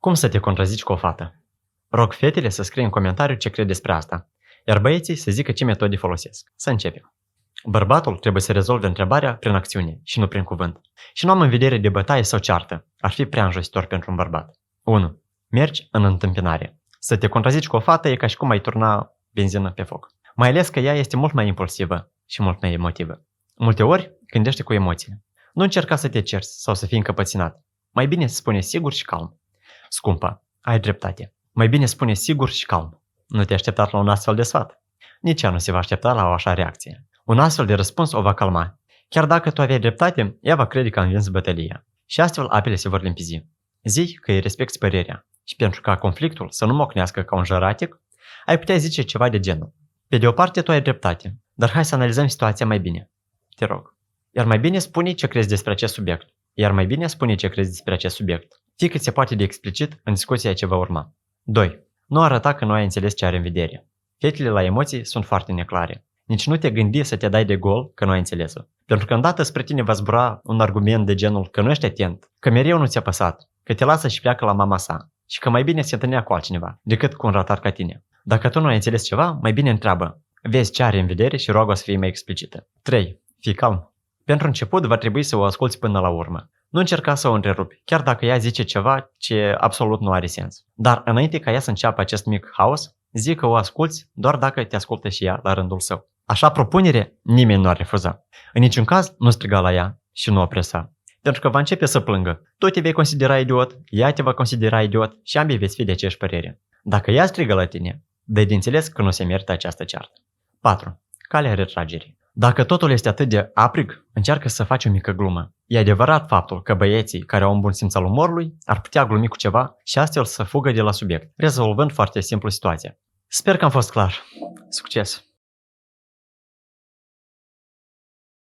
Cum să te contrazici cu o fată? Rog fetele să scrie în comentariu ce cred despre asta, iar băieții să zică ce metode folosesc. Să începem. Bărbatul trebuie să rezolve întrebarea prin acțiune și nu prin cuvânt. Și nu am în vedere de bătaie sau ceartă. Ar fi prea înjositor pentru un bărbat. 1. Mergi în întâmpinare. Să te contrazici cu o fată e ca și cum ai turna benzină pe foc. Mai ales că ea este mult mai impulsivă și mult mai emotivă. Multe ori gândește cu emoții. Nu încerca să te cerți sau să fii încăpățânat. Mai bine spune sigur și calm. Scumpă, ai dreptate. Mai bine spune sigur și calm. Nu te aștepta la un astfel de sfat. Nici ea nu se va aștepta la o așa reacție. Un astfel de răspuns o va calma. Chiar dacă tu aveai dreptate, ea va crede că a învins bătălia. Și astfel apele se vor limpizi. Zi că îi respecti părerea. Și pentru ca conflictul să nu mocnească ca un jăratic, ai putea zice ceva de genul. Pe de o parte tu ai dreptate, dar hai să analizăm situația mai bine. Te rog. Iar mai bine spune ce crezi despre acest subiect. Iar mai bine spune ce crezi despre acest subiect. Fie cât se poate de explicit în discuția ce va urma. 2. Nu arăta că nu ai înțeles ce are în vedere. Fetele la emoții sunt foarte neclare. Nici nu te gândi să te dai de gol că nu ai înțeles-o. Pentru că îndată spre tine va zbura un argument de genul că nu ești atent, că mereu nu ți-a păsat, că te lasă și pleacă la mama sa și că mai bine se întâlnea cu altcineva decât cu un ratar ca tine. Dacă tu nu ai înțeles ceva, mai bine întreabă. Vezi ce are în vedere și roagă să fie mai explicită. 3. Fii calm. Pentru început va trebui să o asculți până la urmă. Nu încerca să o întrerupi, chiar dacă ea zice ceva ce absolut nu are sens. Dar înainte ca ea să înceapă acest mic haos, zi că o asculți doar dacă te ascultă și ea la rândul său. Așa propunere nimeni nu ar refuza. În niciun caz nu striga la ea și nu o presa. Pentru că va începe să plângă. Tu te vei considera idiot, ea te va considera idiot și ambii veți fi de aceeași părere. Dacă ea strigă la tine, dă de înțeles că nu se merită această ceartă. 4. Calea retragerii. Dacă totul este atât de aprig, încearcă să faci o mică glumă. E adevărat faptul că băieții care au un bun simț al umorului ar putea glumi cu ceva și astfel să fugă de la subiect, rezolvând foarte simplu situația. Sper că am fost clar. Succes!